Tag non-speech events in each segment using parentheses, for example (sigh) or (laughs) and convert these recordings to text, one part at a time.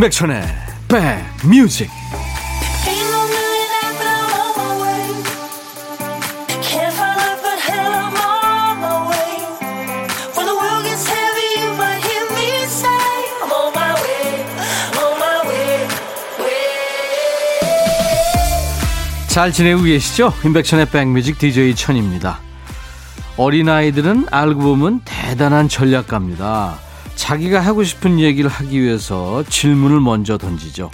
임백천의 백뮤직 잘 지내고 계시죠? 임백천의 백뮤직 DJ 천입니다. 어린아이들은 알고 보면 대단한 전략가입니다. 자기가 하고 싶은 얘기를 하기 위해서 질문을 먼저 던지죠.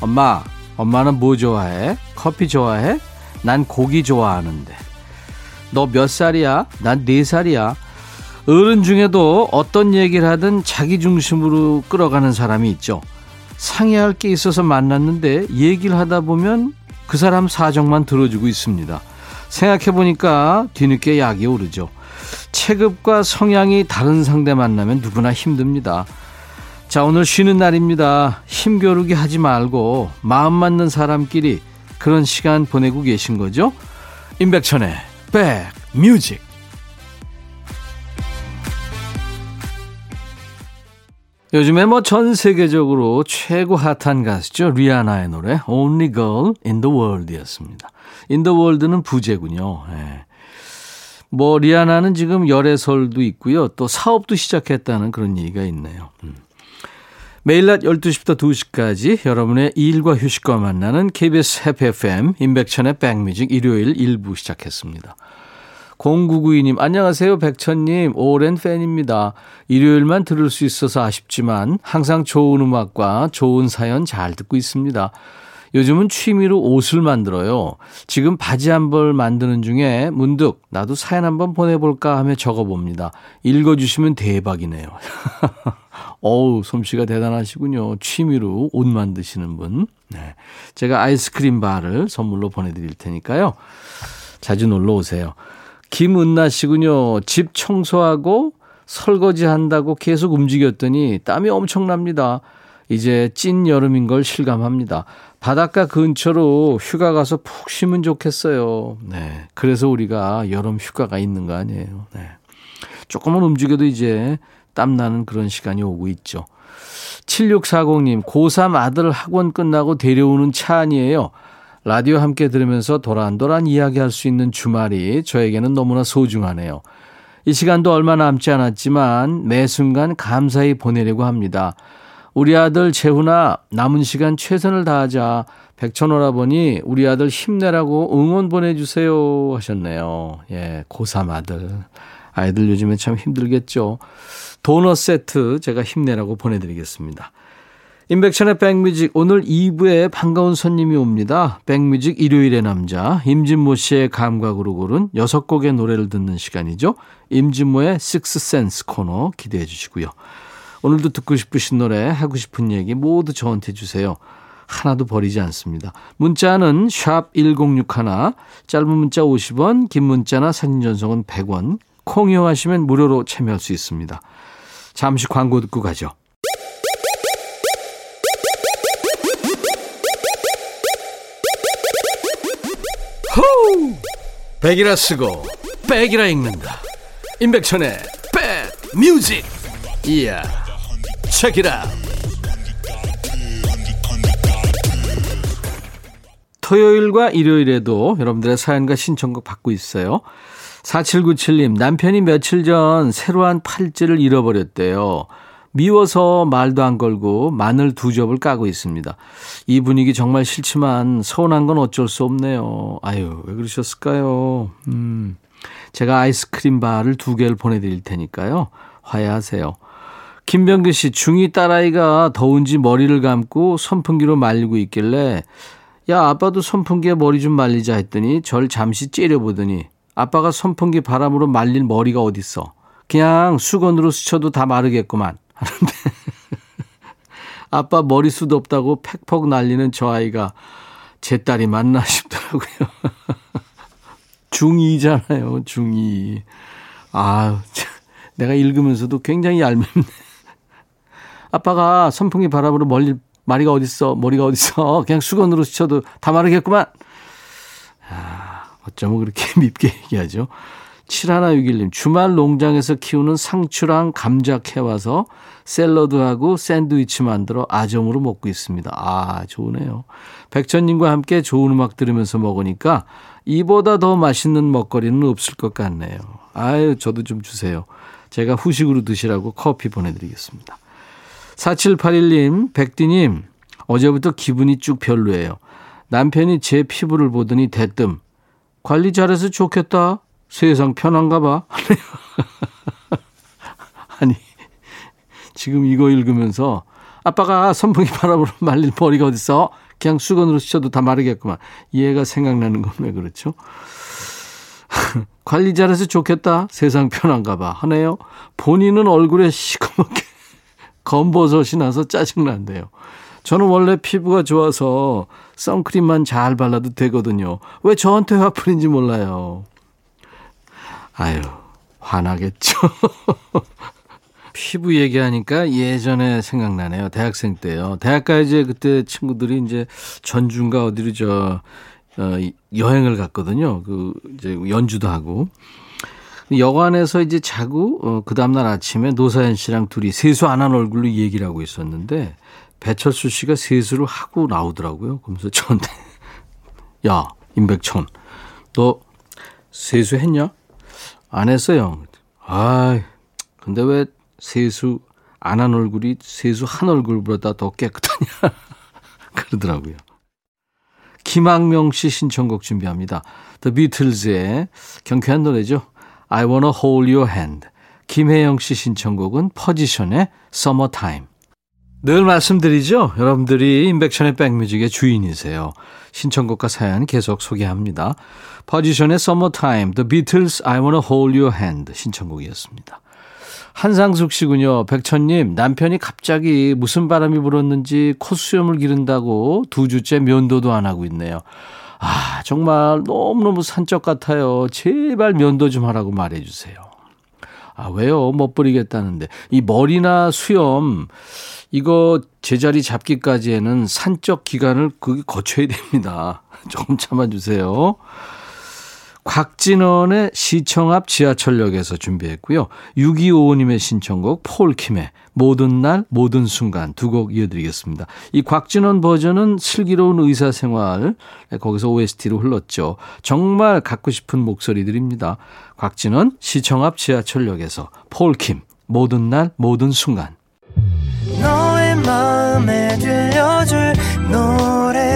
엄마, 엄마는 뭐 좋아해? 커피 좋아해? 난 고기 좋아하는데. 너 몇 살이야? 난 네 살이야. 어른 중에도 어떤 얘기를 하든 자기 중심으로 끌어가는 사람이 있죠. 상의할 게 있어서 만났는데 얘기를 하다 보면 그 사람 사정만 들어주고 있습니다. 생각해보니까 뒤늦게 약이 오르죠. 체급과 성향이 다른 상대 만나면 누구나 힘듭니다. 자, 오늘 쉬는 날입니다. 힘겨루기 하지 말고 마음 맞는 사람끼리 그런 시간 보내고 계신 거죠? 임백천의 백 뮤직. 요즘에 뭐 전 세계적으로 최고 핫한 가수죠. 리아나의 노래 Only Girl in the World이었습니다. In the World는 부제군요. 예. 뭐 리아나는 지금 열애설도 있고요. 또 사업도 시작했다는 그런 얘기가 있네요. 음. 매일 낮 12시부터 2시까지 여러분의 일과 휴식과 만나는 KBS 해피 FM 인백천의 백뮤직 일요일 1부 시작했습니다. 0992님 안녕하세요 백천님 오랜 팬입니다. 일요일만 들을 수 있어서 아쉽지만 항상 좋은 음악과 좋은 사연 잘 듣고 있습니다. 요즘은 취미로 옷을 만들어요. 지금 바지 한 벌 만드는 중에 문득 나도 사연 한번 보내볼까 하며 적어봅니다. 읽어주시면 대박이네요. (laughs) 어우, 솜씨가 대단하시군요. 취미로 옷 만드시는 분. 네. 제가 아이스크림 바를 선물로 보내드릴 테니까요. 자주 놀러 오세요. 김은나 씨군요. 집 청소하고 설거지 한다고 계속 움직였더니 땀이 엄청납니다. 이제 찐 여름인 걸 실감합니다. 바닷가 근처로 휴가 가서 푹 쉬면 좋겠어요. 네. 그래서 우리가 여름 휴가가 있는 거 아니에요. 네. 조금만 움직여도 이제 땀나는 그런 시간이 오고 있죠. 7640님, 고3 아들 학원 끝나고 데려오는 차 아니에요. 라디오 함께 들으면서 도란도란 이야기할 수 있는 주말이 저에게는 너무나 소중하네요. 이 시간도 얼마 남지 않았지만 매 순간 감사히 보내려고 합니다. 우리 아들 재훈아 남은 시간 최선을 다하자. 백천오라버니 우리 아들 힘내라고 응원 보내주세요 하셨네요. 예, 고3 아들. 아이들 요즘에 참 힘들겠죠. 도넛 세트 제가 힘내라고 보내드리겠습니다. 인백천의 백뮤직 오늘 2부에 반가운 손님이 옵니다. 백뮤직 일요일의 남자 임진모 씨의 감각으로 고른 6곡의 노래를 듣는 시간이죠. 임진모의 식스센스 코너 기대해 주시고요. 오늘도 듣고 싶으신 노래, 하고 싶은 얘기 모두 저한테 주세요. 하나도 버리지 않습니다. 문자는 샵 1061, 짧은 문자 50원, 긴 문자나 사진 전송은 100원, 콩 이용하시면 무료로 참여할 수 있습니다. 잠시 광고 듣고 가죠. 호우! 백이라 쓰고 백이라 읽는다. 임백천의 백 뮤직. 이야. Out. 토요일과 일요일에도 여러분들의 사연과 신청곡 받고 있어요. 4797님, 남편이 며칠 전 새로 한 팔찌를 잃어버렸대요. 미워서 말도 안 걸고 마늘 두 접을 까고 있습니다. 이 분위기 정말 싫지만 서운한 건 어쩔 수 없네요. 아유, 왜 그러셨을까요? 음, 제가 아이스크림 바를 두 개를 보내드릴 테니까요. 화해하세요. 김병규 씨, 중2 딸아이가 더운지 머리를 감고 선풍기로 말리고 있길래, 야, 아빠도 선풍기에 머리 좀 말리자 했더니 절 잠시 째려보더니, 아빠가 선풍기 바람으로 말린 머리가 어딨어. 그냥 수건으로 스쳐도 다 마르겠구만. (laughs) 하는데, 아빠 머리숱 없다고 팩폭 날리는 저 아이가 제 딸이 맞나 싶더라고요. (laughs) 중2잖아요, 중2. 아, 내가 읽으면서도 굉장히 얄밉네. 아빠가 선풍기 바람으로 멀리 마리가 어딨어? 머리가 어딨어? (laughs) 그냥 수건으로 스쳐도 다 마르겠구만. 아, 어쩌면 그렇게 (laughs) 밉게 얘기하죠. 7161님, 주말 농장에서 키우는 상추랑 감자 캐와서 샐러드하고 샌드위치 만들어 아점으로 먹고 있습니다. 아, 좋으네요. 백천님과 함께 좋은 음악 들으면서 먹으니까 이보다 더 맛있는 먹거리는 없을 것 같네요. 아유, 저도 좀 주세요. 제가 후식으로 드시라고 커피 보내드리겠습니다. 4781님, 백디님, 어제부터 기분이 쭉 별로예요. 남편이 제 피부를 보더니 대뜸, 관리 잘해서 좋겠다. 세상 편한가 봐. (laughs) 아니, 지금 이거 읽으면서 아빠가 선풍기 바람으로 (laughs) 말릴 머리가 어딨어? 그냥 수건으로 씻어도 다 마르겠구만. 얘가 생각나는 건 왜 그렇죠? (laughs) 관리 잘해서 좋겠다. 세상 편한가 봐. 하네요. 본인은 얼굴에 시커멓게 검버섯이 나서 짜증난대요. 저는 원래 피부가 좋아서 선크림만 잘 발라도 되거든요. 왜 저한테 화풀인지 몰라요. 아유, 화나겠죠. (laughs) 피부 얘기하니까 예전에 생각나네요. 대학생 때요. 대학가 이제 그때 친구들이 이제 전주인가 어디로 저, 어, 여행을 갔거든요. 그, 이제 연주도 하고. 여관에서 이제 자고, 어, 그 다음날 아침에 노사연 씨랑 둘이 세수 안 한 얼굴로 얘기를 하고 있었는데, 배철수 씨가 세수를 하고 나오더라고요. 그러면서 저한테, (laughs) 야, 임백천, 너 세수했냐? 안 했어요. 아, 근데 왜 세수 안 한 얼굴이 세수 한 얼굴보다 더 깨끗하냐? (laughs) 그러더라고요. 김학명 씨 신청곡 준비합니다. The Beatles의 경쾌한 노래죠. I wanna hold your hand. 김혜영 씨 신청곡은 퍼지션의 Summertime. 늘 말씀드리죠. 여러분들이 인백션의 백뮤직의 주인이세요. 신청곡과 사연 계속 소개합니다. 퍼지션의 Summertime, The Beatles, I Wanna Hold Your Hand 신청곡이었습니다. 한상숙 씨군요. 백천님, 남편이 갑자기 무슨 바람이 불었는지 콧수염을 기른다고 두 주째 면도도 안 하고 있네요. 아, 정말 너무너무 산적 같아요. 제발 면도 좀 하라고 말해주세요. 아, 왜요? 못 버리겠다는데. 이 머리나 수염, 이거 제자리 잡기까지에는 산적 기간을 그게 거쳐야 됩니다. (laughs) 조금 참아주세요. 곽진원의 시청 앞 지하철역에서 준비했고요. 6255님의 신청곡 폴킴의 모든 날 모든 순간 두 곡 이어드리겠습니다. 이 곽진원 버전은 슬기로운 의사생활 거기서 OST로 흘렀죠. 정말 갖고 싶은 목소리들입니다. 곽진원 시청 앞 지하철역에서 폴킴 모든 날 모든 순간 너의 마음에 들려줄 지금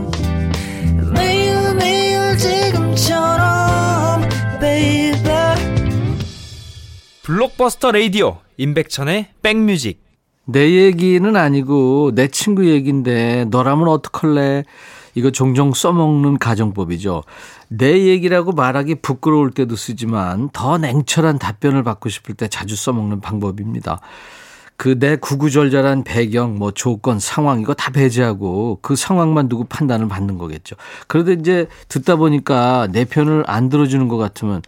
블록버스터 레이디오 임백천의 백뮤직 내 얘기는 아니고 내 친구 얘기인데 너라면 어떡할래? 이거 종종 써먹는 가정법이죠. 내 얘기라고 말하기 부끄러울 때도 쓰지만 더 냉철한 답변을 받고 싶을 때 자주 써먹는 방법입니다. 그 내 구구절절한 배경, 뭐 조건, 상황 이거 다 배제하고 그 상황만 두고 판단을 받는 거겠죠. 그런데 이제 듣다 보니까 내 편을 안 들어주는 것 같으면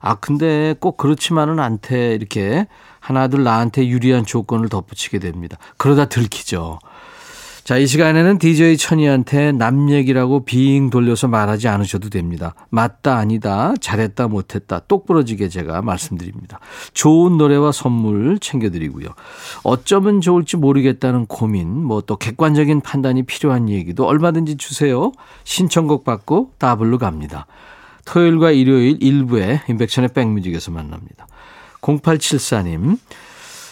아 근데 꼭 그렇지만은 않대 이렇게 하나둘 나한테 유리한 조건을 덧붙이게 됩니다. 그러다 들키죠. 자, 이 시간에는 DJ 천이한테 남 얘기라고 빙 돌려서 말하지 않으셔도 됩니다. 맞다, 아니다, 잘했다, 못했다, 똑부러지게 제가 말씀드립니다. 좋은 노래와 선물 챙겨드리고요. 어쩌면 좋을지 모르겠다는 고민, 뭐 또 객관적인 판단이 필요한 얘기도 얼마든지 주세요. 신청곡 받고 따블로 갑니다. 토요일과 일요일 일부에 인백션의 백뮤직에서 만납니다. 0874님,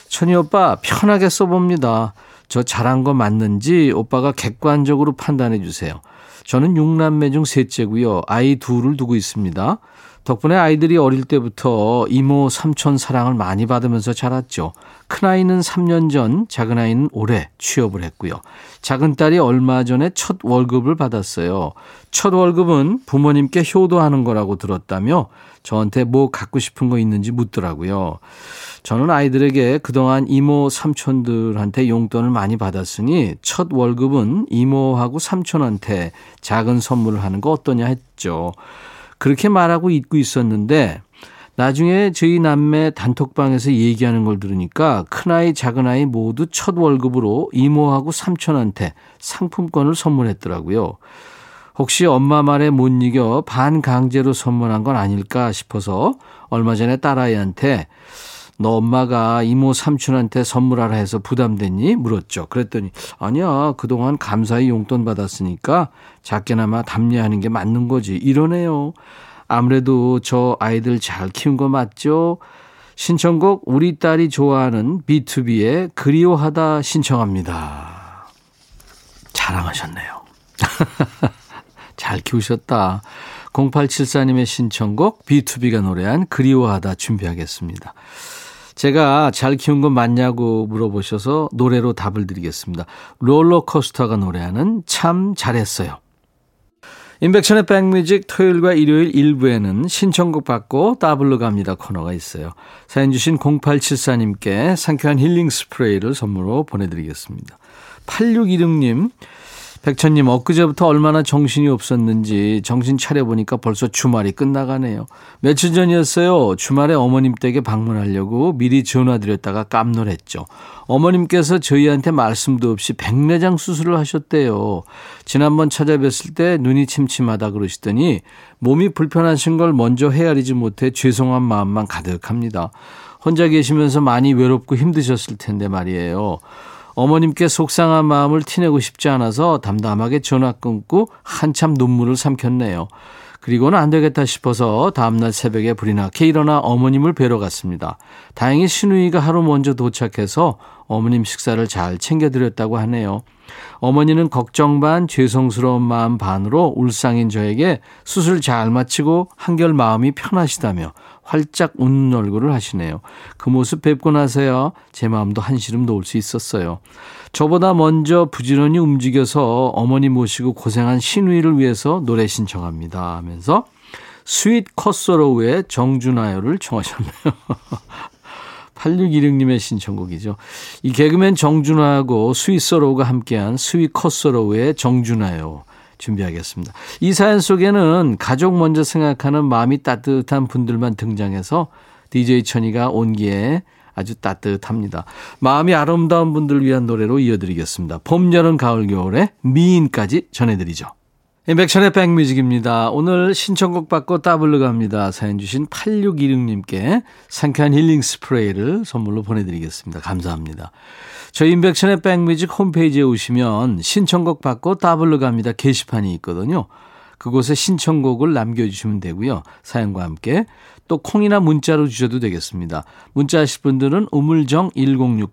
천희 오빠 편하게 써봅니다. 저 잘한 거 맞는지 오빠가 객관적으로 판단해 주세요. 저는 6남매 중 셋째고요. 아이 둘을 두고 있습니다. 덕분에 아이들이 어릴 때부터 이모, 삼촌 사랑을 많이 받으면서 자랐죠. 큰아이는 3년 전, 작은아이는 올해 취업을 했고요. 작은 딸이 얼마 전에 첫 월급을 받았어요. 첫 월급은 부모님께 효도하는 거라고 들었다며 저한테 뭐 갖고 싶은 거 있는지 묻더라고요. 저는 아이들에게 그동안 이모, 삼촌들한테 용돈을 많이 받았으니 첫 월급은 이모하고 삼촌한테 작은 선물을 하는 거 어떠냐 했죠. 그렇게 말하고 잊고 있었는데 나중에 저희 남매 단톡방에서 얘기하는 걸 들으니까 큰아이, 작은아이 모두 첫 월급으로 이모하고 삼촌한테 상품권을 선물했더라고요. 혹시 엄마 말에 못 이겨 반강제로 선물한 건 아닐까 싶어서 얼마 전에 딸아이한테 너 엄마가 이모 삼촌한테 선물하라 해서 부담됐니? 물었죠. 그랬더니 아니야 그동안 감사히 용돈 받았으니까 작게나마 답례하는 게 맞는 거지 이러네요. 아무래도 저 아이들 잘 키운 거 맞죠? 신청곡 우리 딸이 좋아하는 B2B의 그리워하다 신청합니다. 자랑하셨네요. (laughs) 잘 키우셨다. 0874님의 신청곡 B2B가 노래한 그리워하다 준비하겠습니다. 제가 잘 키운 거 맞냐고 물어보셔서 노래로 답을 드리겠습니다. 롤러코스터가 노래하는 참 잘했어요. 인백션의 백뮤직 토요일과 일요일 일부에는 신청곡 받고 따블로 갑니다 코너가 있어요. 사연 주신 0874님께 상쾌한 힐링 스프레이를 선물로 보내드리겠습니다. 8616님 백천님, 엊그제부터 얼마나 정신이 없었는지 정신 차려보니까 벌써 주말이 끝나가네요. 며칠 전이었어요. 주말에 어머님 댁에 방문하려고 미리 전화드렸다가 깜놀했죠. 어머님께서 저희한테 말씀도 없이 백내장 수술을 하셨대요. 지난번 찾아뵀을 때 눈이 침침하다 그러시더니 몸이 불편하신 걸 먼저 헤아리지 못해 죄송한 마음만 가득합니다. 혼자 계시면서 많이 외롭고 힘드셨을 텐데 말이에요. 어머님께 속상한 마음을 티내고 싶지 않아서 담담하게 전화 끊고 한참 눈물을 삼켰네요. 그리고는 안 되겠다 싶어서 다음날 새벽에 불이 나게 일어나 어머님을 뵈러 갔습니다. 다행히 신우이가 하루 먼저 도착해서 어머님 식사를 잘 챙겨드렸다고 하네요. 어머니는 걱정 반 죄송스러운 마음 반으로 울상인 저에게 수술 잘 마치고 한결 마음이 편하시다며 활짝 웃는 얼굴을 하시네요. 그 모습 뵙고 나서야 제 마음도 한시름 놓을 수 있었어요. 저보다 먼저 부지런히 움직여서 어머니 모시고 고생한 시누이를 위해서 노래 신청합니다 하면서 Sweet Sorrow의 정주나요를 청하셨네요. (laughs) 8616님의 신청곡이죠. 이 개그맨 정준하하고 Sweet Sorrow가 함께한 Sweet Sorrow의 정주나요 준비하겠습니다. 이 사연 속에는 가족 먼저 생각하는 마음이 따뜻한 분들만 등장해서 DJ 천이가 온기에 아주 따뜻합니다. 마음이 아름다운 분들 위한 노래로 이어드리겠습니다. 봄, 여름, 가을, 겨울에 미인까지 전해드리죠. 인백션의 백뮤직입니다. 오늘 신청곡 받고 따블로 갑니다. 사연 주신 8616님께 상쾌한 힐링 스프레이를 선물로 보내드리겠습니다. 감사합니다. 저희 인백션의 백뮤직 홈페이지에 오시면 신청곡 받고 따블로 갑니다. 게시판이 있거든요. 그곳에 신청곡을 남겨주시면 되고요. 사연과 함께 또 콩이나 문자로 주셔도 되겠습니다. 문자 하실 분들은 우물정 1061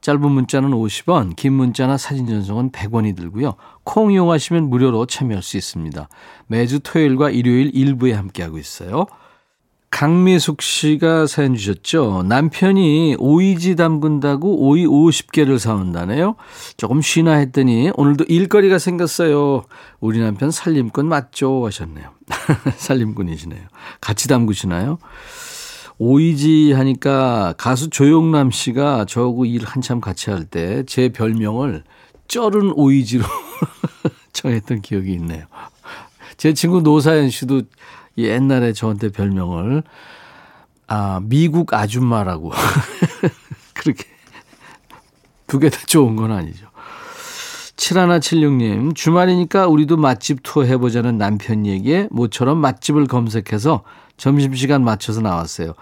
짧은 문자는 50원 긴 문자나 사진 전송은 100원이 들고요. 콩 이용하시면 무료로 참여할 수 있습니다. 매주 토요일과 일요일 일부에 함께하고 있어요. 강미숙 씨가 사연 주셨죠. 남편이 오이지 담근다고 오이 50개를 사온다네요. 조금 쉬나 했더니 오늘도 일거리가 생겼어요. 우리 남편 살림꾼 맞죠? 하셨네요. (laughs) 살림꾼이시네요. 같이 담그시나요? 오이지 하니까 가수 조용남 씨가 저하고 일 한참 같이 할 때 제 별명을 쩔은 오이지로 (laughs) 정했던 기억이 있네요. 제 친구 노사연 씨도 옛날에 저한테 별명을 아 미국 아줌마라고 (laughs) 그렇게 두 개 다 좋은 건 아니죠. 7176님, 주말이니까 우리도 맛집 투어 해보자는 남편 얘기에 모처럼 맛집을 검색해서 점심시간 맞춰서 나왔어요.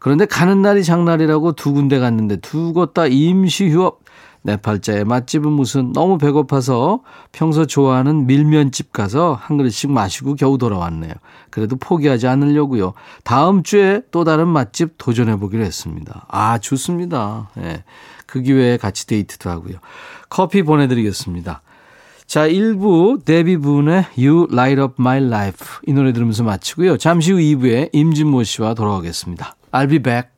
그런데 가는 날이 장날이라고 두 군데 갔는데 두 곳 다 임시 휴업. 네팔자의 맛집은 무슨 너무 배고파서 평소 좋아하는 밀면집 가서 한 그릇씩 마시고 겨우 돌아왔네요. 그래도 포기하지 않으려고요. 다음 주에 또 다른 맛집 도전해 보기로 했습니다. 아, 좋습니다. 예. 네. 그 기회에 같이 데이트도 하고요. 커피 보내드리겠습니다. 자, 1부 데뷔 분의 You Light Up My Life 이 노래 들으면서 마치고요. 잠시 후 2부에 임진모 씨와 돌아오겠습니다. I'll be back.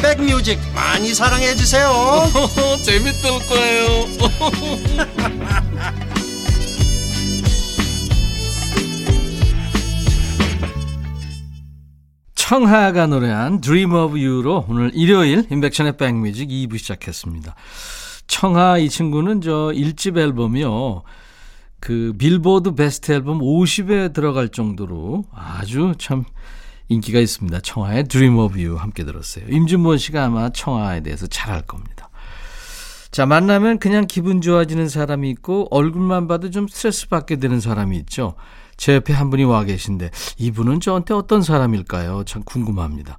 백뮤직 많이 사랑해 주세요 (laughs) 재밌을 거예요 (laughs) 청하가 노래한 Dream of You로 오늘 일요일 인백션의 백뮤직 2부 시작했습니다. 청하 이 친구는 저 1집 앨범이요. 그 빌보드 베스트 앨범 50에 들어갈 정도로 아주 참 인기가 있습니다. 청하의 Dream of You 함께 들었어요. 임준모 씨가 아마 청하에 대해서 잘 알 겁니다. 자, 만나면 그냥 기분 좋아지는 사람이 있고 얼굴만 봐도 좀 스트레스 받게 되는 사람이 있죠. 제 옆에 한 분이 와 계신데 이분은 저한테 어떤 사람일까요? 참 궁금합니다.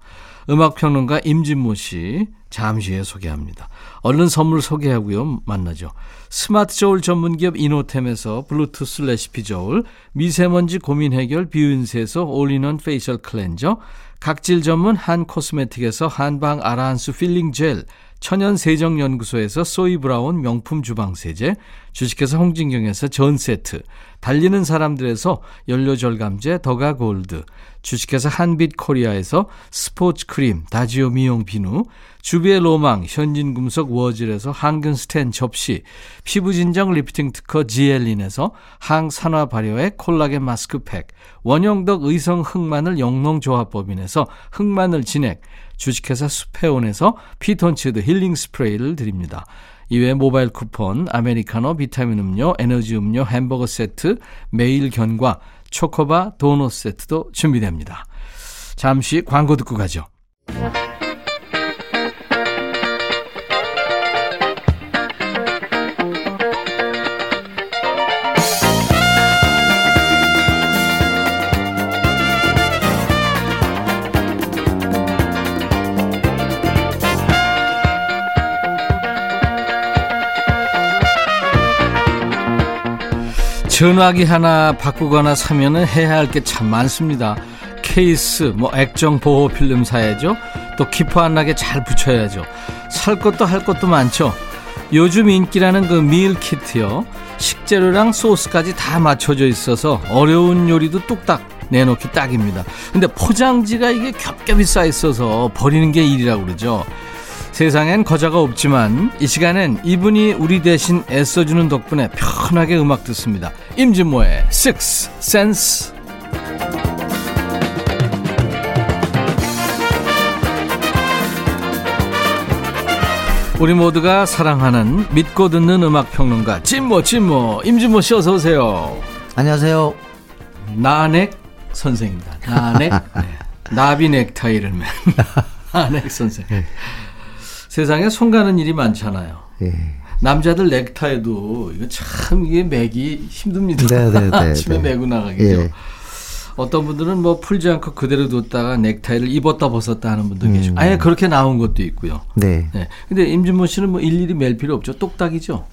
음악평론가 임진모 씨 잠시 후에 소개합니다. 얼른 선물 소개하고요. 만나죠. 스마트 저울 전문기업 이노템에서 블루투스 recipe 저울, 미세먼지 고민 해결 뷰인스에서 all-in-one facial cleanser, 각질 전문 한 코스메틱에서 한방 아라한수 peeling gel, 천연 세정 연구소에서 소이 브라운 명품 주방 세제, 주식회사 홍진경에서 전 세트, 달리는 사람들에서 연료 절감제 더가 골드, 주식회사 한빛 코리아에서 스포츠 크림 다지오 미용 비누, 주비의 로망 현진금속 워즐에서 항균 스텐 접시, 피부 진정 리프팅 특허 지엘린에서 항산화 발효의 콜라겐 마스크팩, 원형덕 의성 흑마늘 영농조합법인에서 흑마늘 진액, 주식회사 수페온에서 피톤치드 힐링 스프레이를 드립니다. 이외에 모바일 쿠폰, 아메리카노, 비타민 음료, 에너지 음료, 햄버거 세트, 매일 견과, 초코바, 도넛 세트도 준비됩니다. 잠시 광고 듣고 가죠. 전화기 하나 바꾸거나 사면은 해야 할 게 참 많습니다. 케이스, 뭐 액정 보호 필름 사야죠. 또 기포 안 나게 잘 붙여야죠. 살 것도 할 것도 많죠. 요즘 인기라는 그 밀 키트요. 식재료랑 소스까지 다 맞춰져 있어서 어려운 요리도 뚝딱 내놓기 딱입니다. 근데 포장지가 이게 겹겹이 쌓여 있어서 버리는 게 일이라고 그러죠. 세상엔 거자가 없지만 이 시간엔 이분이 우리 대신 애써주는 덕분에 편하게 음악 듣습니다. 임진모의 Six Sense. 우리 모두가 사랑하는 믿고 듣는 음악 평론가 진모 진모 임진모 씨 어서 오세요. 안녕하세요. 나넥 선생입니다. 나넥 네. (laughs) 나비 넥타이를 맨 (laughs) 나넥 선생. 세상에 손 가는 일이 많잖아요. 예. 남자들 넥타이도 이거 참 이게 매기 힘듭니다. 네, 네, 네, (laughs) 아침에 네. 매고 나가기죠. 예. 어떤 분들은 뭐 풀지 않고 그대로 뒀다가 넥타이를 입었다 벗었다 하는 분도 음. 계시고 아예 그렇게 나온 것도 있고요. 네. 네. 근데 임준모 씨는 뭐 일일이 멜 필요 없죠. 똑딱이죠.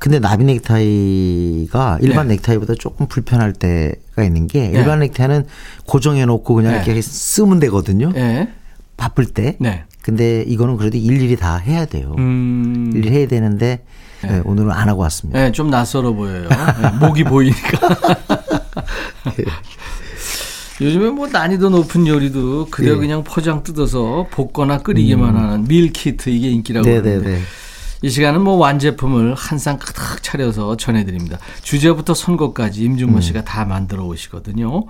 근데 나비 넥타이가 일반 네. 넥타이보다 조금 불편할 때가 있는 게 네. 일반 넥타이는 고정해 놓고 그냥 네. 이렇게 쓰면 되거든요. 네. 바쁠 때. 네. 근데 이거는 그래도 일일이 다 해야 돼요. 음. 일일이 해야 되는데 네, 오늘은 안 하고 왔습니다. 네, 좀 낯설어 보여요. 네, 목이 보이니까. (laughs) 요즘에 뭐 난이도 높은 요리도 그대로 예. 그냥 포장 뜯어서 볶거나 끓이기만 하는 밀키트 이게 인기라고 네, 네, 하는데 네. 이 시간은 뭐 완제품을 한 상 가득 차려서 전해드립니다. 주제부터 선곡까지 음. 임준모 씨가 다 만들어 오시거든요.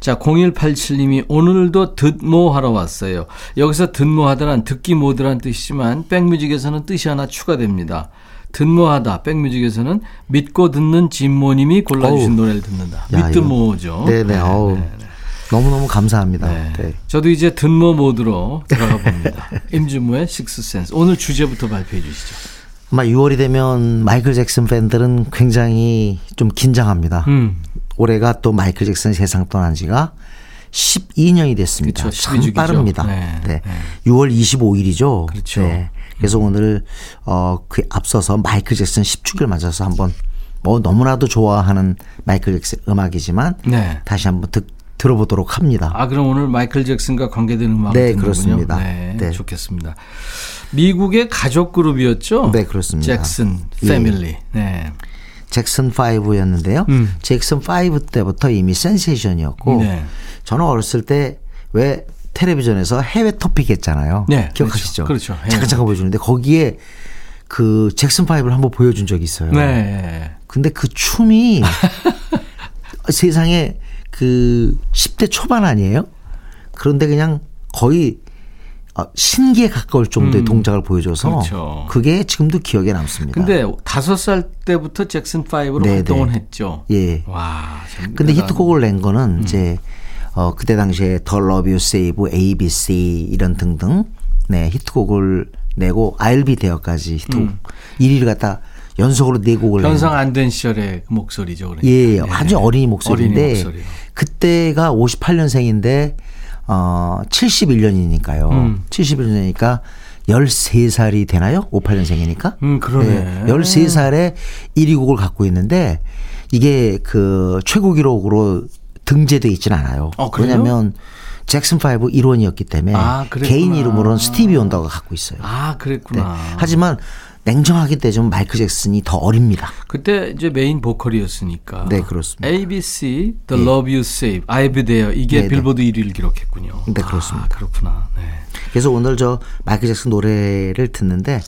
자, 0187님이 오늘도 듣모 하러 왔어요. 여기서 듣모 하다란 듣기 모드란 뜻이지만 백뮤직에서는 뜻이 하나 추가됩니다. 듣모하다 백뮤직에서는 믿고 듣는 진모님이 골라주신 어우. 노래를 듣는다. 야, 믿드모죠. 네네. 어우. 너무너무 감사합니다. 네. 네. 저도 이제 듣모 모드로 들어가 봅니다. (laughs) 임준모의 식스센스. 오늘 주제부터 발표해 주시죠. 아마 6월이 되면 마이클 잭슨 팬들은 굉장히 좀 긴장합니다. 음. 올해가 또 마이클 잭슨 세상 떠난 지가 12년이 됐습니다. 그쵸, 참 12주기죠. 빠릅니다. 네, 네. 네. 6월 25일이죠. 그렇죠. 그래서 오늘 어, 그 앞서서 마이클 잭슨 10주기를 맞아서 한번 뭐 너무나도 좋아하는 마이클 잭슨 음악이지만 네. 다시 한번 듣, 들어보도록 합니다. 아 그럼 오늘 마이클 잭슨과 관계되는 음악 네. 그렇습니다. 네, 네. 좋겠습니다. 미국의 가족 그룹이었죠. 네, 그렇습니다. 잭슨 예. 패밀리. 네. 잭슨 5였는데요. 음. 잭슨 5 때부터 이미 센세이션이었고 네. 저는 어렸을 때 왜 텔레비전에서 해외 토픽 했잖아요. 네, 기억하시죠? 그렇죠. 그렇죠. 잠깐 잠깐 보여주는데 거기에 그 잭슨 5를 한번 보여준 적이 있어요. 네. 근데 그 춤이 (laughs) 세상에 그 10대 초반 아니에요? 그런데 그냥 거의 어, 신기에 가까울 정도의 동작을 보여줘서 음. 그렇죠. 그게 지금도 기억에 남습니다. 근데 다섯 살 때부터 잭슨 5로 네, 활동을 네. 했죠. 예. 와. 참 근데 히트곡을 낸 음. 거는 이제 어 그때 당시에 The Love You Save ABC 이런 등등 네 히트곡을 내고 I'll be there까지 히트곡 1위를 갖다 연속으로 네 곡을 낸 음. 변성 안 된 시절의 그 목소리죠. 그러니까. 예, 네. 아주 어린이 목소리인데 어린이. 그때가 58년생인데 어 71년이니까요. 음. 71년이니까 13살이 되나요? 58년생이니까. 음, 그러네. 13살에 1위 곡을 갖고 있는데 이게 그 최고 기록으로 등재돼 있지는 않아요. 어? 왜냐면 잭슨 5 일원이었기 때문에 아. 개인 이름으로는 스티비 원더가 갖고 있어요. 아, 네. 그랬구나. 하지만 냉정하게 따지면 마이클 잭슨이 더 어립니다. 그때 이제 메인 보컬이었으니까. 네, 그렇습니다. ABC, The Love You Save, Be There 이게 네, 네. 빌보드 1위를 기록했군요. 네, 그렇습니다. 아, 그렇구나. 네. 그래서 오늘 저 마이클 잭슨 노래를 듣는데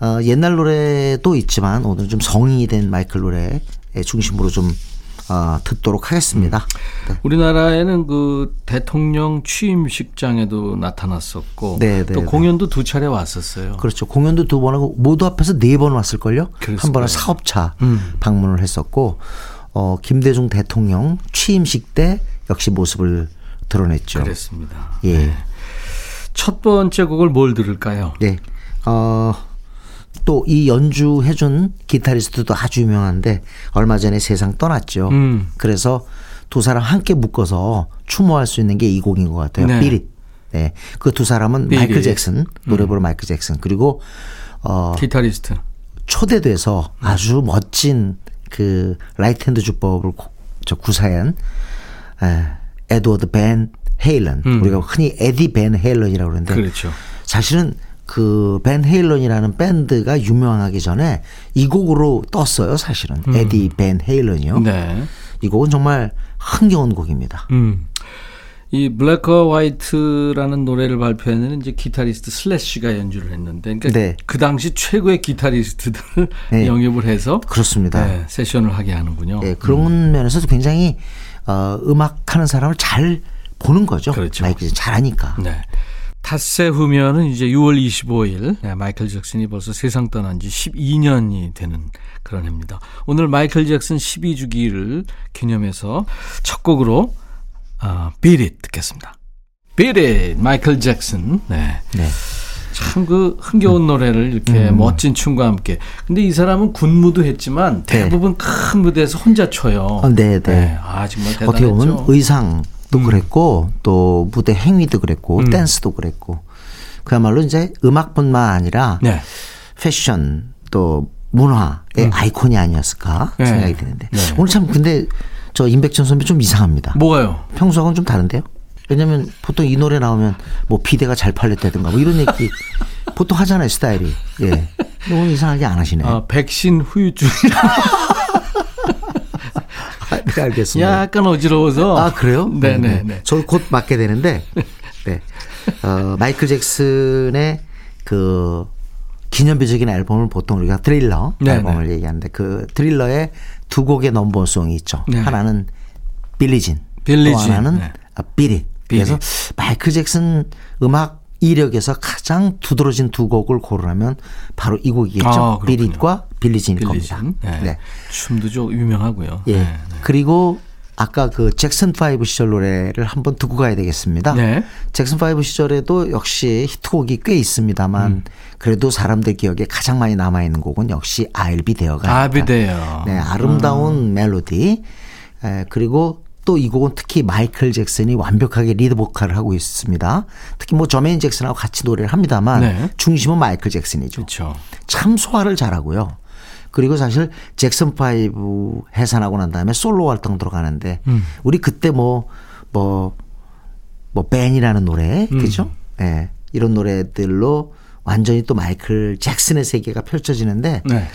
어, 옛날 노래도 있지만 오늘 좀 성인이 된 마이클 노래 중심으로 좀 어, 듣도록 하겠습니다. 네. 우리나라에는 그 대통령 취임식장에도 나타났었고 네, 네, 또 네. 공연도 두 차례 왔었어요. 그렇죠. 공연도 두 번 하고 모두 합해서 네 번 왔을걸요. 한 번은. 사업차 음. 방문을 했었고 어, 김대중 대통령 취임식 때 역시 모습을 드러냈죠. 그랬습니다. 예. 첫 번째 곡을 뭘 들을까요? 네. 어, 또 이 연주해준 기타리스트도 아주 유명한데 얼마 전에 세상 떠났죠. 음. 그래서 두 사람 함께 묶어서 추모할 수 있는 게 이 곡인 것 같아요. 네. 비릿. 네. 그 두 사람은 비릿. 마이클 잭슨, 노래 부르는 마이클 잭슨. 그리고 어, 기타리스트. 초대돼서 아주 멋진 그 right hand 주법을 고- 저 구사한 에, 에드워드 벤 헤일런. 음. 우리가 흔히 에디 벤 헤일런이라고 그러는데 그렇죠. 사실은 그 벤 헤일런이라는 밴드가 유명하기 전에 이 곡으로 떴어요. 사실은 에디 벤 헤일런이요. 음. 네. 이 곡은 정말 흥겨운 곡입니다. 음. 이 Black or White라는 노래를 발표했는 이제 기타리스트 슬래시가 연주를 했는데 그러니까 네. 그 당시 최고의 기타리스트들을 (laughs) 네. 영입을 해서 그렇습니다. 네, 세션을 하게 하는군요. 예, 그런 면에서도 굉장히 어, 음악하는 사람을 잘 보는 거죠. 그렇죠. 마이클 잘하니까. 네. 탓세 후면은 이제 6월 25일 네, 마이클 잭슨이 벌써 세상 떠난 지 12년이 되는 그런 해입니다. 오늘 마이클 잭슨 12주기를 기념해서 첫 곡으로 아, Beat It 듣겠습니다. Beat It, 마이클 잭슨. 네. 네. 참그 흥겨운 노래를 이렇게 음. 멋진 춤과 함께. 근데 이 사람은 군무도 했지만 대부분 큰 무대에서 혼자 춰요. 어, 네, 네. 아, 정말 대단했죠. 어떻게 보면 의상 도 그랬고 또 무대 행위도 그랬고 음. 댄스도 그랬고 그야말로 이제 음악뿐만 아니라 네. 패션 또 문화의 아이콘이 아니었을까 네. 생각이 드는데 네. 오늘 참 근데 저 임백천 선배 좀 이상합니다. 뭐가요? 평소하고는 좀 다른데요? 왜냐면 보통 이 노래 나오면 뭐 비대가 잘 팔렸다든가 뭐 이런 얘기 (laughs) 보통 하잖아요 스타일이. 예. 오늘 이상하게 안 하시네. 요 아, 백신 후유증이라 (laughs) 네, 알겠습니다. 약간 어지러워서. 아 그래요? 네네네. 저곧 맞게 되는데, 네. 어, 마이클 잭슨의 그 기념비적인 앨범을 보통 우리가 드릴러 네네. 앨범을 얘기하는데 그 드릴러에 두 곡의 넘버송이 있죠. 네. 하나는 빌리진, 빌리진, 또 하나는 네. 아, 비릿. 그래서 마이클 잭슨 음악 이력에서 가장 두드러진 두 곡을 고르라면 바로 이 곡이겠죠. 아. 비릿과 빌리진일 빌리진. 겁니다. 네. 네. 춤도 좀 유명하고요. 예. 네, 네. 그리고 아까 그 잭슨 5 시절 노래를 한번 듣고 가야 되겠습니다. 네. 잭슨 5 시절에도 역시 히트곡이 꽤 있습니다만 음. 그래도 사람들 기억에 가장 많이 남아 있는 곡은 역시 I'll Be There가 I'll be. 네, 아름다운 멜로디. 에, 그리고 또 이 곡은 특히 마이클 잭슨이 완벽하게 리드 보컬을 하고 있습니다. 특히 뭐 저메인 잭슨하고 같이 노래를 합니다만 네. 중심은 마이클 잭슨이죠. 그렇죠. 참 소화를 잘하고요. 그리고 사실 잭슨 파이브 해산하고 난 다음에 솔로 활동 들어가는데 우리 그때 뭐 뭐 뭐 Ben이라는 노래 그죠? 예. 이런 노래들로 완전히 또 마이클 잭슨의 세계가 펼쳐지는데 네.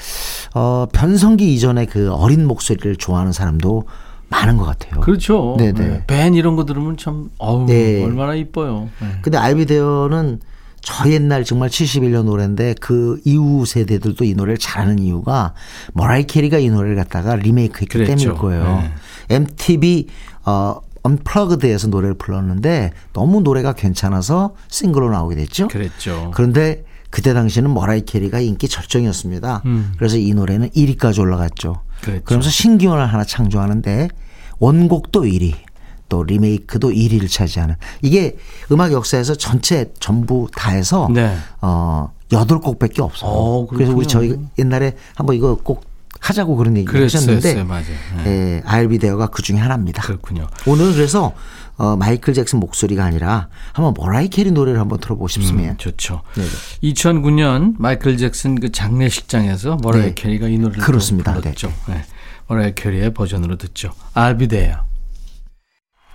어 변성기 이전에 그 어린 목소리를 좋아하는 사람도 많은 것 같아요. 그렇죠. 네네. 네. 밴 이런 거 들으면 참 어우 네. 얼마나 이뻐요. 네. 근데 알비데어는 저 옛날 정말 71년 노래인데 그 이후 세대들도 이 노래를 잘하는 이유가 머라이 캐리가 이 노래를 갖다가 리메이크했기 그랬죠. 때문일 거예요. 네. MTV 어 언플러그드에서 노래를 불렀는데 너무 노래가 괜찮아서 싱글로 나오게 됐죠. 그랬죠. 그런데 그때 당시에는 머라이 캐리가 인기 절정이었습니다. 그래서 이 노래는 1위까지 올라갔죠. 음. 그랬죠. 그러면서 신기원을 하나 창조하는데 원곡도 1위, 또 리메이크도 1위를 차지하는 이게 음악 역사에서 전체 전부 다 해서 네. 어 여덟 곡밖에 없어요. 어, 그래서 우리. 저희 옛날에 한번 이거 꼭 하자고 그런 얘기 하셨는데. 맞아요. 네. 예, I'll Be There가 그 중에 하나입니다. 그렇군요. 오늘 그래서 어, 마이클 잭슨 목소리가 아니라 한번 머라이 캐리 노래를 한번 들어보고 싶으면 음, 좋죠. 네. 2009년 마이클 잭슨 그 장례식장에서 머라이 네. 캐리가 이 노래를 그렇습니다. 또 불렀죠. 네. 머라이 캐리의 버전으로 듣죠. Be there.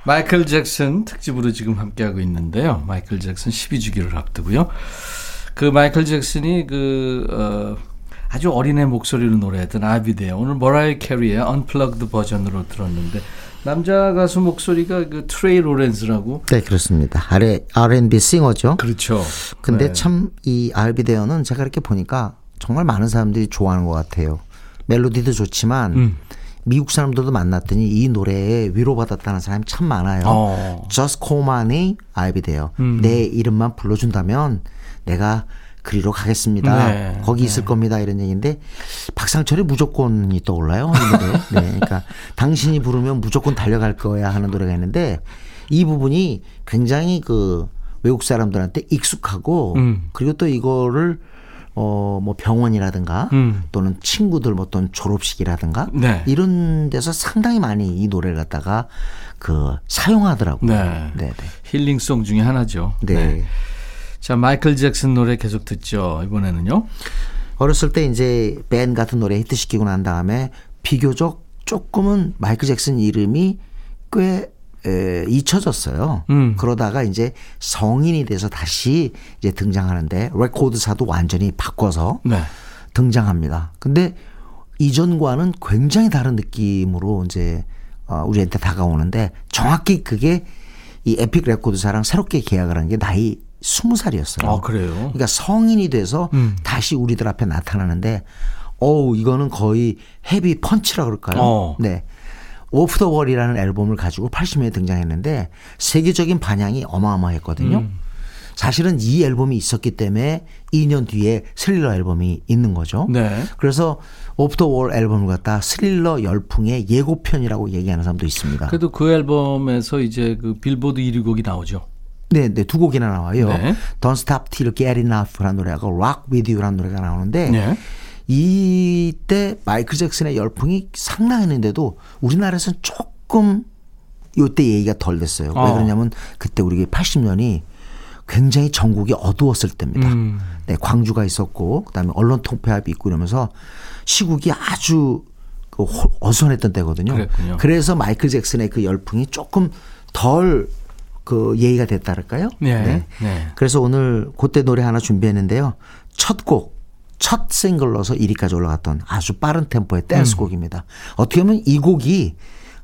마이클 잭슨 특집으로 지금 함께하고 있는데요. 마이클 잭슨 12주기를 앞두고요. 그 마이클 잭슨이 그 어, 아주 어린애 목소리로 노래했던 there. 오늘 머라이 캐리의 unplugged 버전으로 들었는데 남자 가수 목소리가 그 트레이 로렌스라고 네 그렇습니다. 아래 R&B 싱어죠. 그렇죠. 근데 네. 참이 알비데어는 제가 이렇게 보니까 정말 많은 사람들이 좋아하는 것 같아요. 멜로디도 좋지만 음. 미국 사람들도 만났더니 이 노래에 위로받았다는 사람이 참 많아요. 어. 음. Just call my name, I'll be there. 내 이름만 불러준다면 내가 그리로 가겠습니다. 네, 거기 있을 겁니다. 이런 얘기인데 박상철의 무조건이 떠올라요. (laughs) 네, 그러니까 당신이 부르면 무조건 달려갈 거야 하는 노래가 있는데 이 부분이 굉장히 그 외국 사람들한테 익숙하고 음. 그리고 또 이거를 어 뭐 병원이라든가 음. 또는 친구들 뭐 어떤 졸업식이라든가 네. 이런 데서 상당히 많이 이 노래를 갖다가 그 사용하더라고요. 네. 네, 네. 힐링송 중에 하나죠. 네. 자, 마이클 잭슨 노래 계속 듣죠. 이번에는요. 어렸을 때 이제 Ben 같은 노래 히트시키고 난 다음에 비교적 조금은 마이클 잭슨 이름이 꽤 에, 잊혀졌어요. 음. 그러다가 이제 성인이 돼서 다시 이제 등장하는데 레코드사도 완전히 바꿔서 네. 등장합니다. 근데 이전과는 굉장히 다른 느낌으로 이제 어, 우리한테 다가오는데 정확히 그게 이 에픽 레코드사랑 새롭게 계약을 한 게 나이 스무 살이었어요. 아, 그래요? 그러니까 성인이 돼서 음. 다시 우리들 앞에 나타나는데 어우 이거는 거의 heavy punch라 그럴까요? 어. 네. Off the Wall이라는 앨범을 가지고 80년에 등장했는데 세계적인 반향이 어마어마했거든요. 음. 사실은 이 앨범이 있었기 때문에 2년 뒤에 스릴러 앨범이 있는 거죠. 네. 그래서 Off the Wall 앨범을 갖다 스릴러 열풍의 예고편이라고 얘기하는 사람도 있습니다. 그래도 그 앨범에서 이제 그 빌보드 1위 곡이 나오죠. 네, 네, 두 곡이나 나와요. 네. Don't Stop Till Get Enough라는 노래하고 Rock With You라는 노래가 나오는데 네. 이때 마이클 잭슨의 열풍이 상당했는데도 우리나라에서는 조금 요때 얘기가 덜 됐어요. 왜 어. 그러냐면 그때 우리 80년이 굉장히 전국이 어두웠을 때입니다. 음. 네, 광주가 있었고 그다음에 언론 통폐합이 있고 이러면서 시국이 아주 그 호- 어수선했던 때거든요. 그랬군요. 그래서 마이클 잭슨의 그 열풍이 조금 덜 그 예의가 됐다랄까요? 네. 네. 그래서 오늘 그때 노래 하나 준비했는데요. 첫 곡, 첫 싱글로서 1위까지 올라갔던 아주 빠른 템포의 음. 댄스곡입니다. 어떻게 보면 이 곡이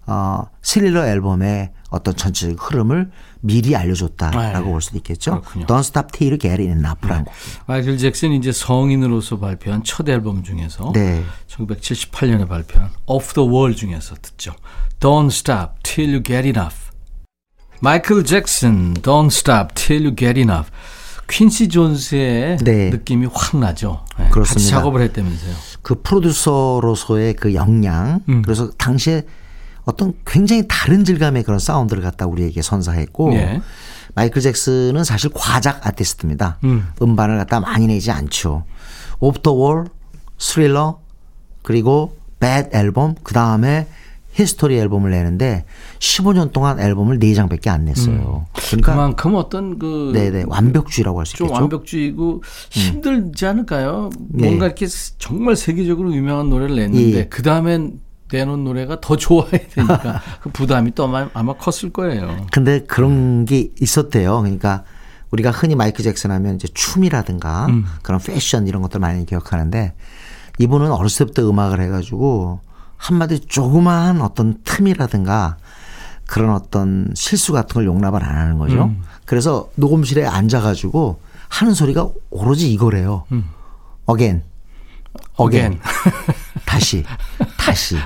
어, 스릴러 앨범의 어떤 전체적 흐름을 미리 알려줬다라고 네. 볼 수도 있겠죠. 그렇군요. Don't Stop Till You Get Enough라는 곡. 마이클 잭슨이 이제 성인으로서 발표한 첫 앨범 중에서 네. 1978년에 발표한 Off the Wall 중에서 듣죠. Don't Stop Till You Get Enough. 마이클 잭슨, Don't Stop Till You Get Enough. 퀸시 존스의 네. 느낌이 확 나죠. 네, 같이 그렇습니다. 작업을 했다면서요. 그 프로듀서로서의 그 역량 음. 그래서 당시에 어떤 굉장히 다른 질감의 그런 사운드를 갖다 우리에게 선사했고 예. 마이클 잭슨은 사실 과작 아티스트입니다. 음. 음반을 갖다 많이 내지 않죠. Off the Wall, Thriller, 그리고 Bad 앨범, 그 다음에 HIStory 앨범을 내는데 15년 동안 앨범을 4장밖에 안 냈어요. 그러니까 그만큼 어떤 그 네네 완벽주의라고 할 수 좀 있겠죠. 완벽주의고 힘들지 않을까요? 네. 뭔가 이렇게 정말 세계적으로 유명한 노래를 냈는데 예. 그 다음엔 내놓은 노래가 더 좋아야 되니까 (laughs) 그 부담이 또 아마, 아마 컸을 거예요. 근데 그런 게 있었대요. 그러니까 우리가 흔히 마이클 잭슨 하면 이제 춤이라든가 음. 그런 패션 이런 것들 많이 기억하는데 이분은 어렸을 때부터 음악을 해가지고 한마디 조그마한 어떤 틈이라든가 그런 어떤 실수 같은 걸 용납을 안 하는 거죠. 음. 그래서 녹음실에 앉아가지고 하는 소리가 오로지 이거래요. 어겐, 어겐, Again. 다시, 다시.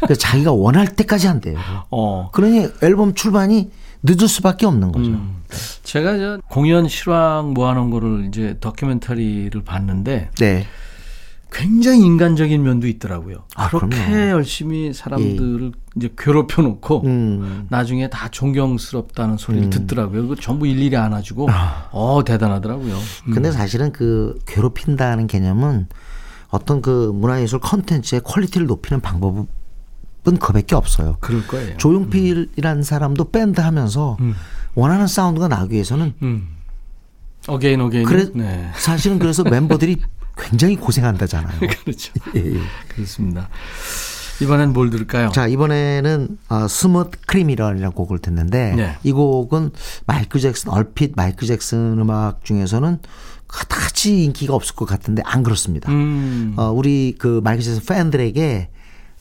그래서 자기가 원할 때까지 한대요. 어. 그러니 앨범 출반이 늦을 수밖에 없는 거죠. 음. 제가 저 공연 실황 모아놓은 거를 이제 다큐멘터리를 봤는데 네. 굉장히 인간적인 면도 있더라고요. 아, 그렇게 그럼요. 열심히 사람들을 이제 괴롭혀 놓고 음. 나중에 다 존경스럽다는 소리를 듣더라고요. 그 전부 일일이 안아주고 어 대단하더라고요. 근데 사실은 그 괴롭힌다는 개념은 어떤 그 문화예술 컨텐츠의 quality를 높이는 방법은 그밖에 없어요. 그럴 거예요. 조용필이라는 사람도 밴드 하면서 원하는 사운드가 나기 위해서는 음. again again. 그래 네. 사실은 그래서 멤버들이 (laughs) 굉장히 고생한다잖아요. (laughs) 그렇죠. 예, 예. 그렇습니다. 이번엔 뭘 들을까요? 자 이번에는 어, Smooth Criminal이라는 곡을 듣는데 네. 이 곡은 마이클 잭슨 얼핏 마이클 잭슨 음악 중에서는 그다지 인기가 없을 것 같은데 안 그렇습니다. 음. 어, 우리 그 마이클 잭슨 팬들에게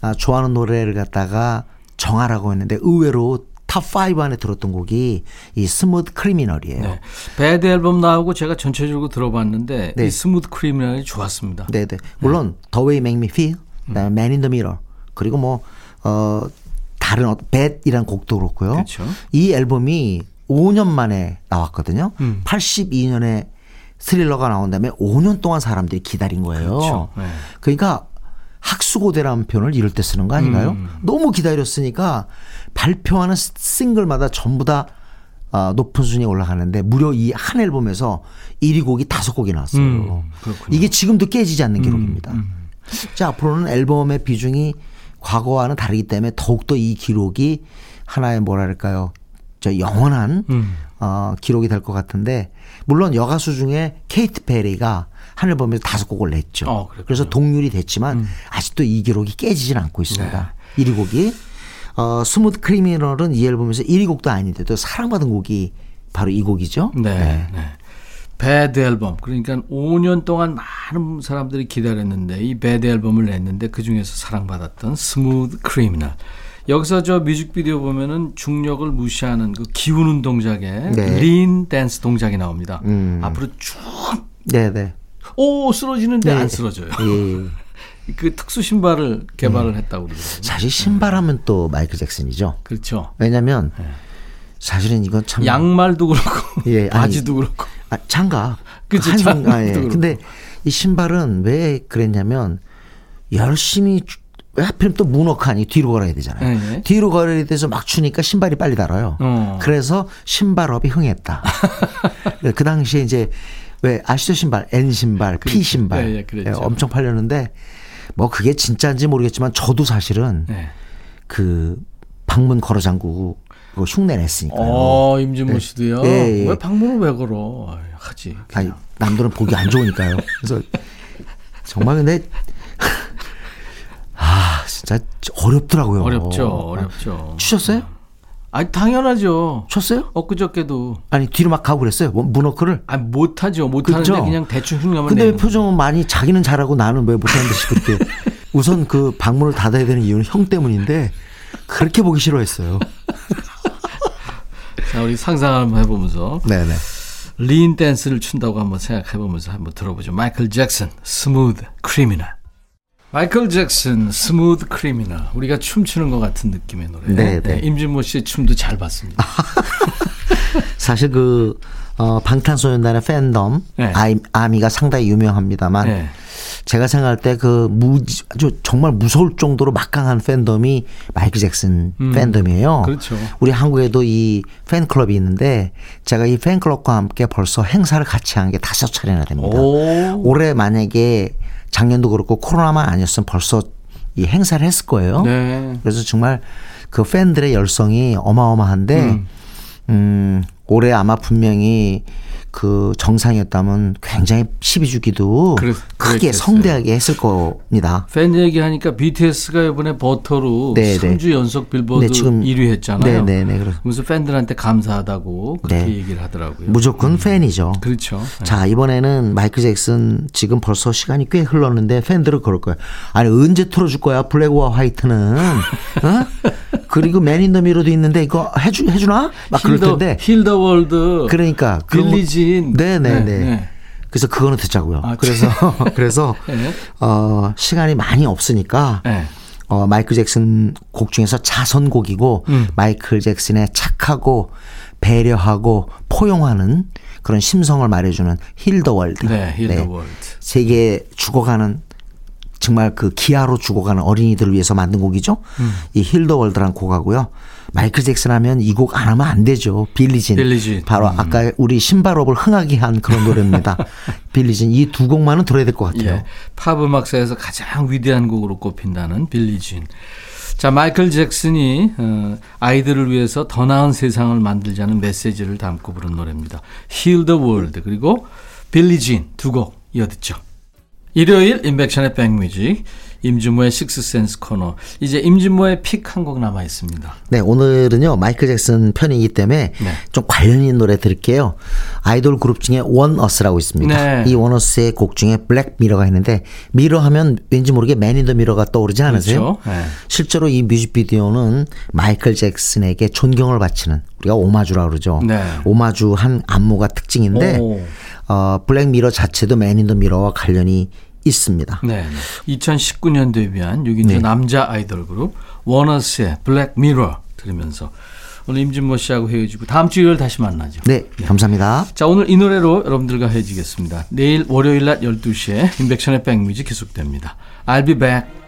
아, 좋아하는 노래를 갖다가 정하라고 했는데 의외로 탑5 안에 들었던 곡이 이 Smooth Criminal이에요. 네. Bad 앨범 나오고 제가 전체적으로 들어봤는데 네. 이 Smooth Criminal이 좋았습니다. 네, 네. 물론 The Way Make Me Feel, 그다음에 음. Man in the Mirror, 그리고 뭐 어, 다른 어, Bad이라는 곡도 그렇고요. 그렇죠. 이 앨범이 5년 만에 나왔거든요. 음. 82년에 스릴러가 나온 다음에 5년 동안 사람들이 기다린 거예요. 그렇죠. 네. 그러니까 학수고대라는 표현을 이럴 때 쓰는 거 아닌가요? 음. 너무 기다렸으니까 발표하는 싱글마다 전부 다 아, 높은 순위에 올라가는데 무려 이 한 앨범에서 1위 곡이 다섯 곡이 나왔어요. 음. 음, 이게 지금도 깨지지 않는 기록입니다. 자, 앞으로는 앨범의 비중이 과거와는 다르기 때문에 더욱더 이 기록이 하나의 뭐랄까요. 저 영원한 음. 어, 기록이 될 것 같은데 물론 여가수 중에 케이티 페리가 한 앨범에서 다섯 곡을 냈죠. 어. 음. 그래서 동률이 됐지만 아직도 이 기록이 깨지진 않고 있습니다. 일 1위 곡이 어, Smooth Criminal은 이 앨범에서 1위 곡도 아닌데도 사랑받은 곡이 바로 이 곡이죠. 네. 네. Bad 앨범. 그러니까 5년 동안 많은 사람들이 기다렸는데 이 Bad 앨범을 냈는데 그 중에서 사랑받았던 Smooth Criminal. 여기서 저 뮤직비디오 보면은 중력을 무시하는 그 기우는 동작에 네. lean 댄스 동작이 나옵니다. 음. 앞으로 쭉, 네, 네. 오, 쓰러지는데 네. 안 쓰러져요. 예. (laughs) 그 특수 신발을 개발을 했다고 그러더라고요. 사실 신발하면 또 마이클 잭슨이죠. 그렇죠. 왜냐면 사실은 이건 참 양말도 그렇고 (laughs) 예, 아니, 바지도 그렇고 아, 장갑. 그치, 한 손- 아, 예. 장갑도 그렇고. 근데 이 신발은 왜 그랬냐면 열심히 주- 왜 하필 또 문어칸이 뒤로 걸어야 되잖아요. 네. 뒤로 걸어야 돼서 막 추니까 신발이 빨리 닳아요. 어. 그래서 신발업이 흥했다. (laughs) 그 당시에 이제 왜 아시죠 신발 N 신발, P 신발 예, 예, 그랬죠. 엄청 팔렸는데 뭐 그게 진짜인지 모르겠지만 저도 사실은 네. 그 방문 걸어 잠그고 흉내 냈으니까요. 어, 임진모 씨도요. 예, 예. 왜 방문을 왜 걸어? 하지. 아니. 남들은 보기 안 좋으니까요. 그래서 (laughs) 정말 근데 아 진짜 어렵더라고요. 어렵죠, 어렵죠. 추셨어요? 아니 당연하죠. 쳤어요? 엊그저께도 아니 뒤로 막 가고 그랬어요. 뭐, moonwalk를. 아 못하죠. 못하는데 그죠? 그냥 대충 흉내만 근데 표정은 많이 자기는 잘하고 나는 왜 못하는 듯이 그렇게 (laughs) 우선 그 방문을 닫아야 되는 이유는 형 때문인데 그렇게 보기 싫어했어요. (laughs) 자, 우리 상상 한번 해보면서 네네. lean 댄스를 춘다고 한번 생각해보면서 한번 들어보죠. 마이클 잭슨, Smooth Criminal. 마이클 잭슨, Smooth Criminal. 우리가 춤추는 것 같은 느낌의 노래. 네, 네. 임진모 씨의 춤도 잘 봤습니다. (laughs) 사실 그 어, 방탄소년단의 팬덤 네. 아이, 아미가 상당히 유명합니다만 네. 제가 생각할 때 그 아주 정말 무서울 정도로 막강한 팬덤이 마이클 잭슨 팬덤이에요. 그렇죠. 우리 한국에도 이 팬클럽이 있는데 제가 이 팬클럽과 함께 벌써 행사를 같이 한 게 다섯 차례나 됩니다. 오. 올해 만약에 작년도 그렇고 코로나만 아니었으면 벌써 이 행사를 했을 거예요. 네. 그래서 정말 그 팬들의 열성이 어마어마한데 음, 올해 아마 분명히 그 정상이었다면 굉장히 12주기도 그랬- 크게 그랬겠어요. 성대하게 했을 겁니다. 팬 얘기하니까 BTS가 이번에 버터로 네, 네. 3주 연속 빌보드 네, 지금 1위 했잖아요. 네, 네, 네. 그래서 팬들한테 감사하다고 그렇게 네. 얘기를 하더라고요. 무조건 팬이죠. 그렇죠. 네. 자, 이번에는 마이클 잭슨 지금 벌써 시간이 꽤 흘렀는데 팬들은 그럴 거예요. 아니, 언제 틀어줄 거야? Black or White는. (laughs) 어? 그리고 Man in the Mirror도 있는데 이거 해주, 해주나? 막 그럴 Heal the, 텐데. Heal the World. 그러니까. 거- Billie Jean. 네네 네. 그래서 그거는 듣자고요. 아, 그래서, (laughs) 그래서, (laughs) 네. 어, 시간이 많이 없으니까. 네. 어, 마이클 잭슨 곡 중에서 자선곡이고 음. 마이클 잭슨의 착하고 배려하고 포용하는 그런 심성을 말해주는 Heal the World. 네, Heal the World. 세계 죽어가는 정말 그 기아로 죽어가는 어린이들을 위해서 만든 곡이죠. 음. 이 Heal the World란 곡하고요. 마이클 잭슨 하면 이 곡 안 하면 안 되죠. Billie Jean. Billie Jean. 음. 바로 아까 우리 신발업을 흥하게 한 그런 노래입니다. (laughs) Billie Jean 이 두 곡만은 들어야 될 것 같아요. 예. 팝 음악사에서 가장 위대한 곡으로 꼽힌다는 Billie Jean. 자, 마이클 잭슨이 어, 아이들을 위해서 더 나은 세상을 만들자는 메시지를 담고 부른 노래입니다. Heal the World 그리고 Billie Jean 두 곡 이어듣죠. 일요일 임백천의 백뮤직 임진모의 Six Sense 코너 이제 임진모의 pick 한 곡 남아 있습니다. 네, 오늘은요, 마이클 잭슨 편이기 때문에 네. 좀 관련 있는 노래 들을게요. 아이돌 그룹 중에 원어스라고 있습니다. 네. 이 원어스의 곡 중에 Black Mirror가 있는데, mirror 하면 왠지 모르게 Man in the Mirror가 떠오르지 않으세요? 그렇죠. 네. 실제로 이 뮤직비디오는 마이클 잭슨에게 존경을 바치는 우리가 오마주라고 그러죠. 네. 오마주 한 안무가 특징인데, 오. 어, Black Mirror 자체도 Man in the Mirror와 관련이 있습니다. 네. 2019년 데뷔한 6인조 남자 아이돌 그룹 원어스의 Black Mirror 들으면서 오늘 임진모 씨하고 헤어지고 다음 주 일요일 다시 만나죠. 네, 감사합니다. 자, 오늘 이 노래로 여러분들과 헤어지겠습니다. 내일 월요일 낮 12시에 임백천의 백뮤직 계속됩니다. I'll be back.